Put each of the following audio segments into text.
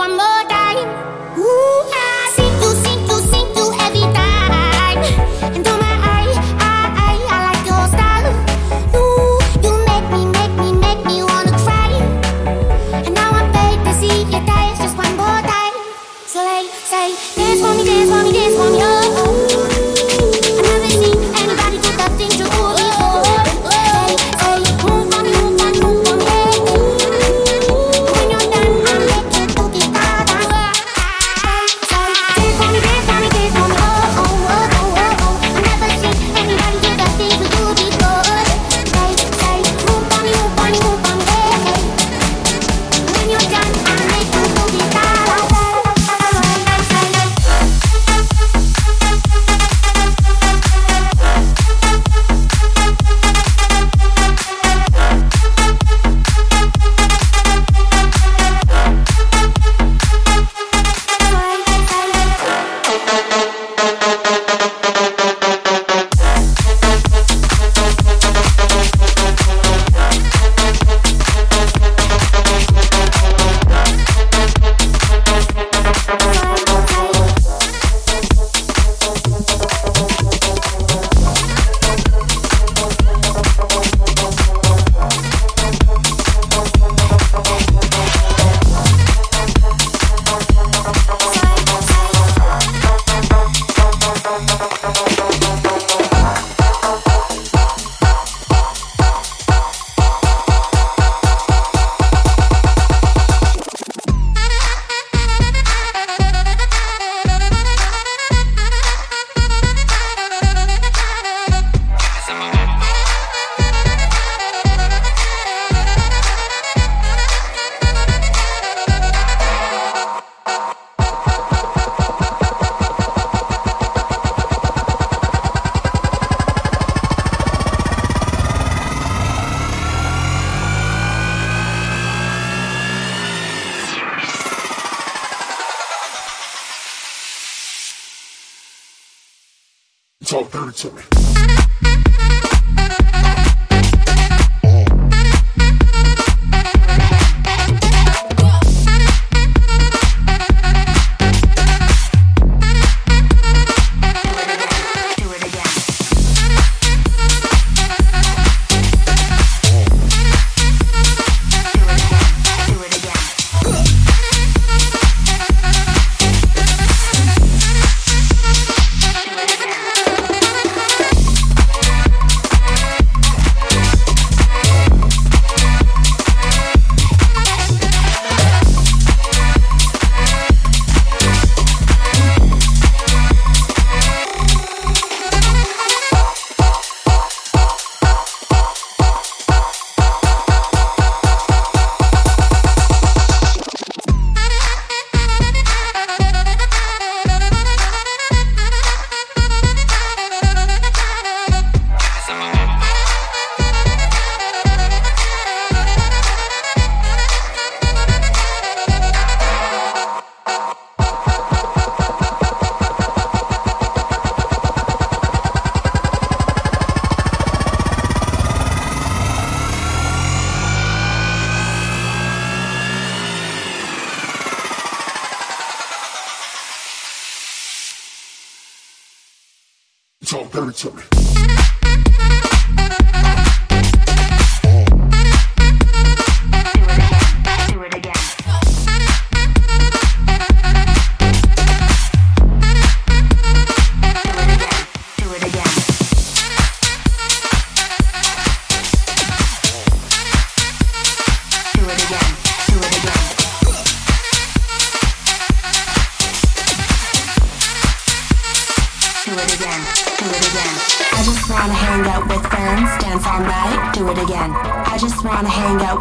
one more.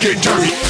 get dirty.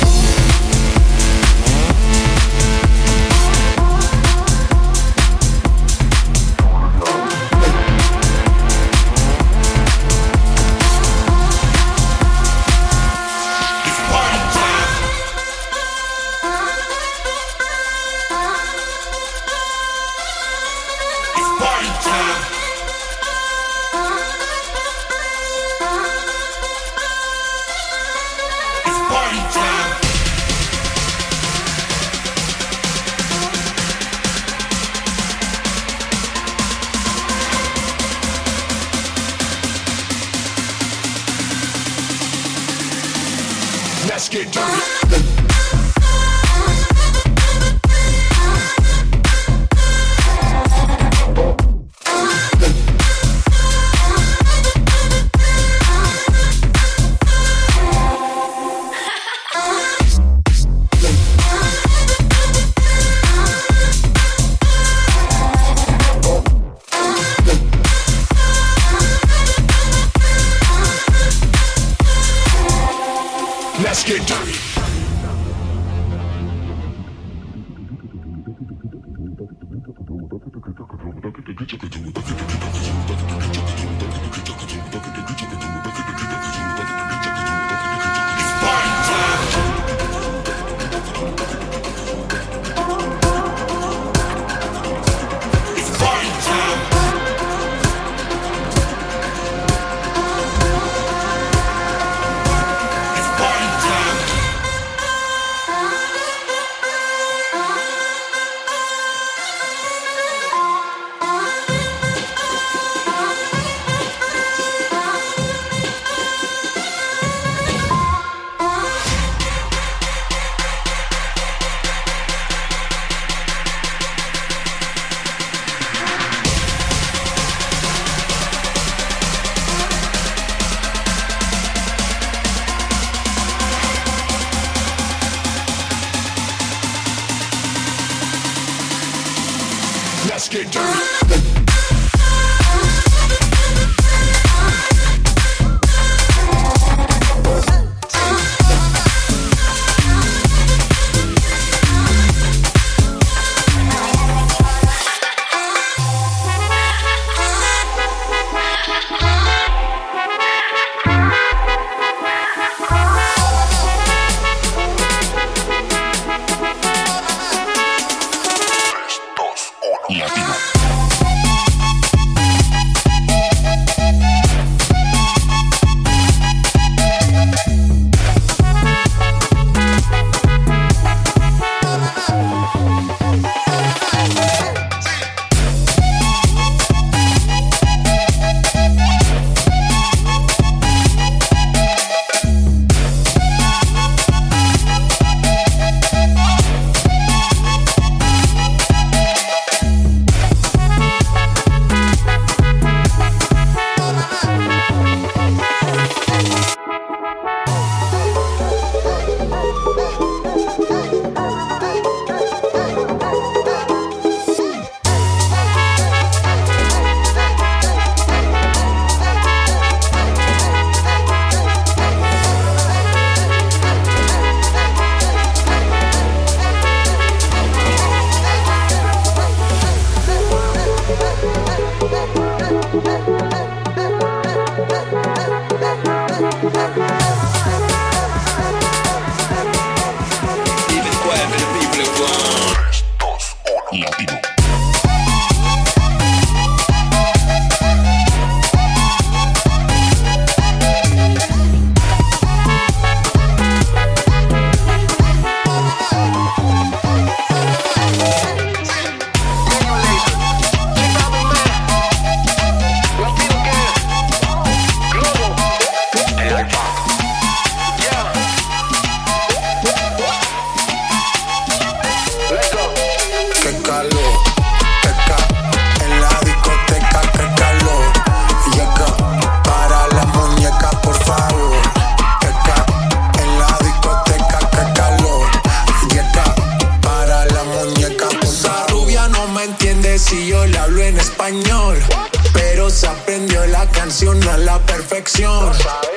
Perfección.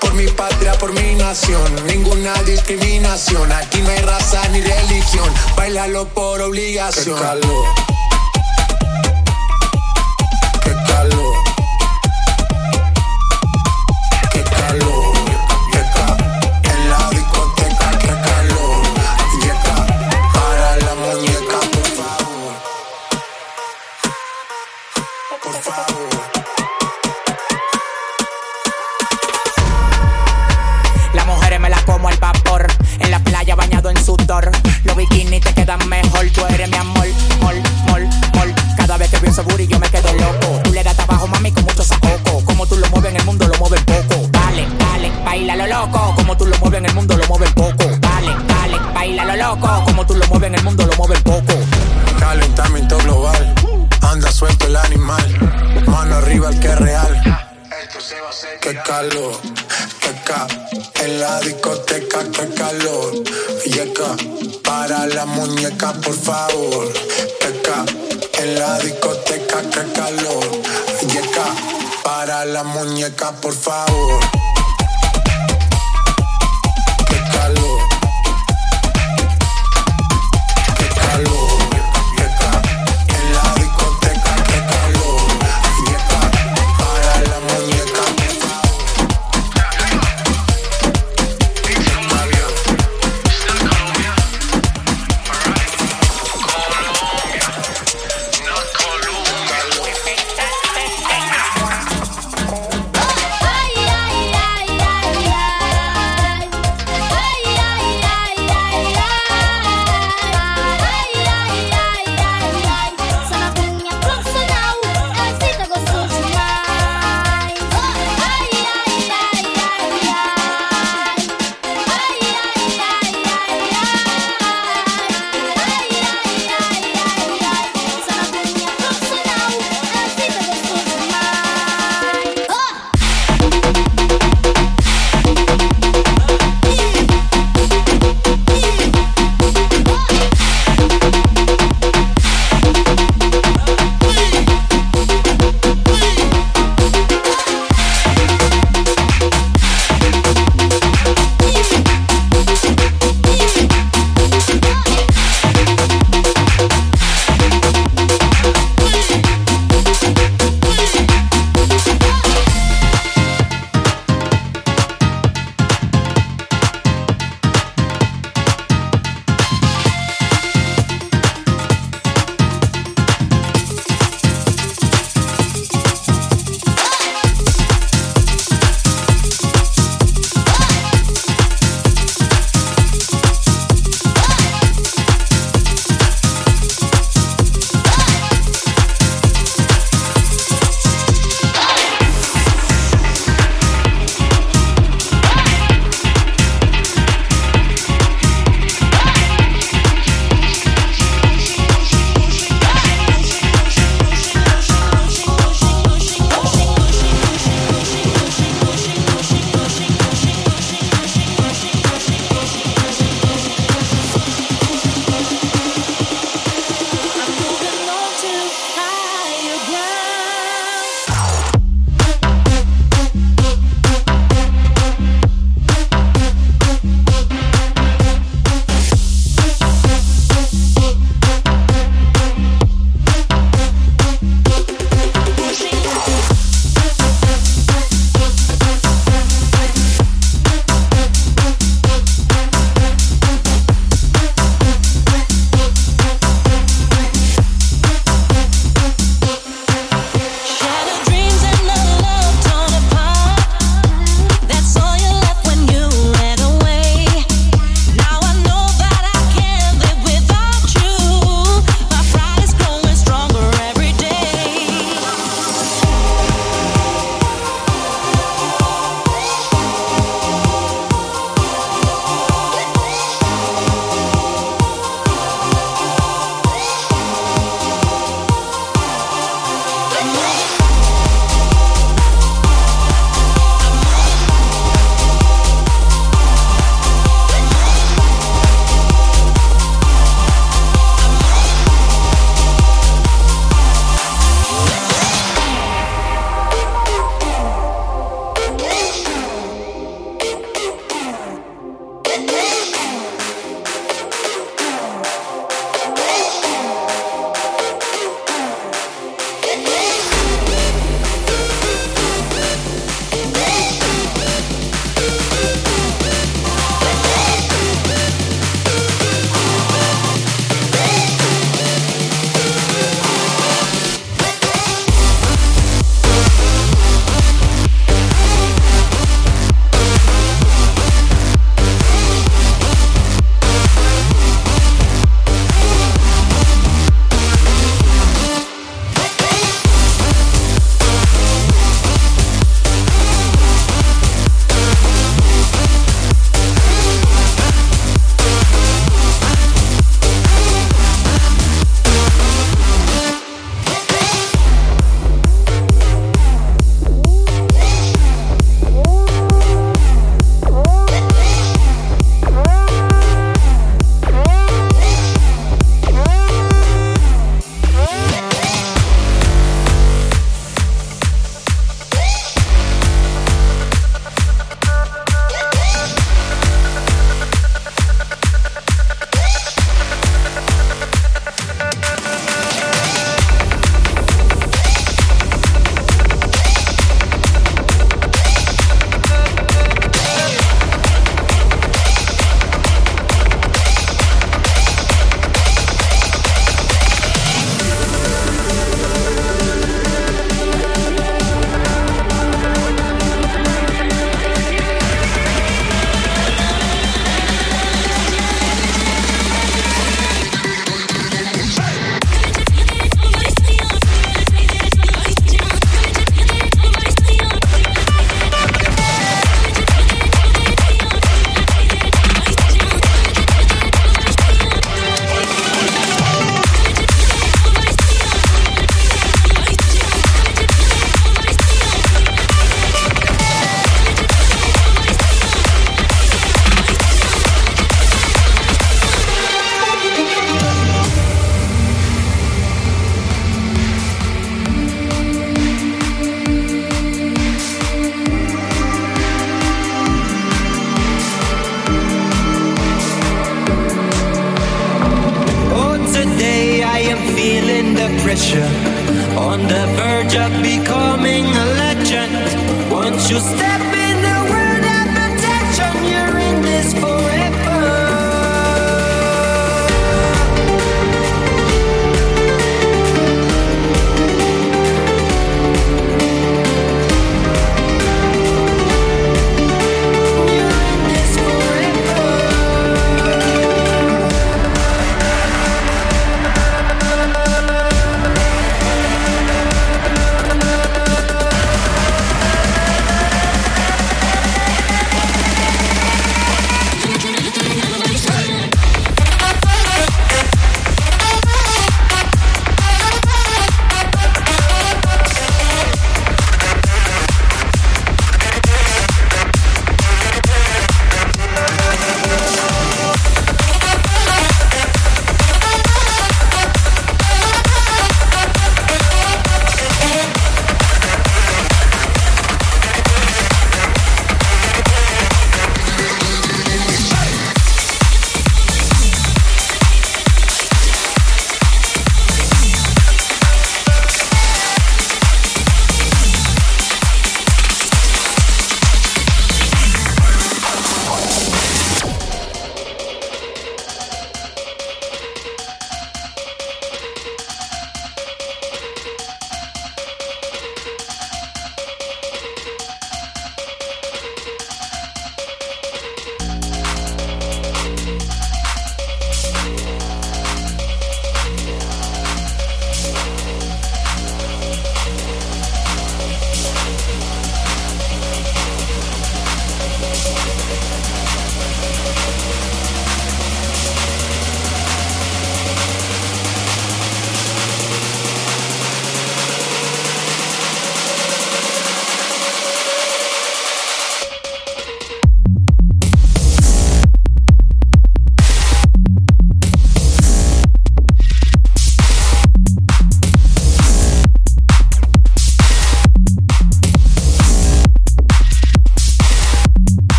Por mi patria, por mi nación, ninguna discriminación. Aquí no hay raza ni religión, bailalo por obligación. Qué calor. Qué calor. Ese booty yo me quedo loco. Tú le das trabajo, mami, con mucho saoco. Como tú lo mueves en el mundo, lo mueves poco. Dale, dale, baila lo loco. Como tú lo mueves en el mundo, lo mueves poco. Dale, dale, baila lo loco. Como tú lo mueves en el mundo, lo mueves poco. Calentamiento global, anda suelto el animal, mano arriba el que es real. Qué calor, qué ca, en la discoteca, qué calor. Yeca, para la muñeca, por favor. Qué ca, en la discoteca, qué calor. Yeca, para la muñeca, por favor.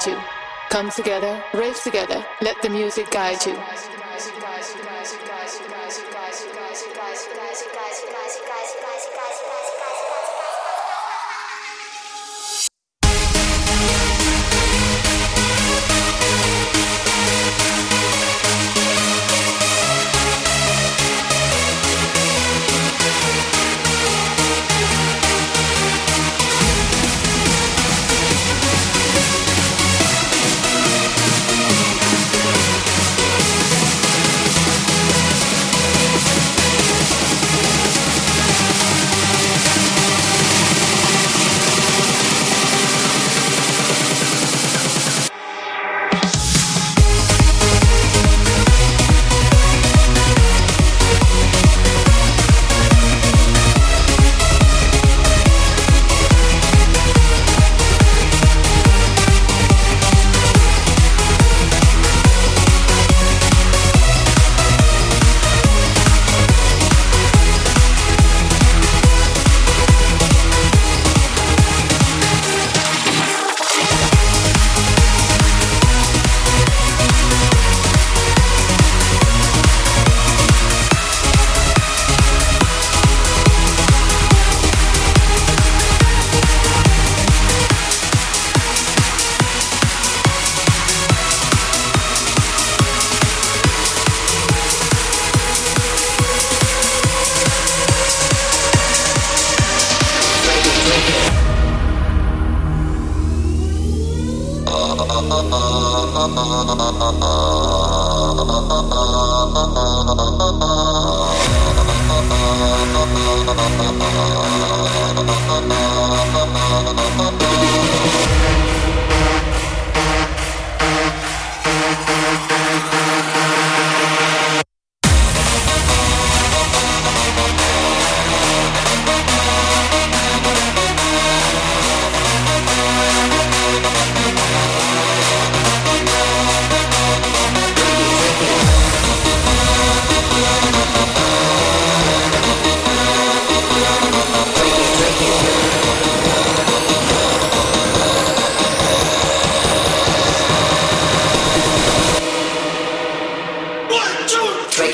Guide you. Come together, rave together, let the music guide you.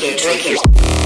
Two, Drink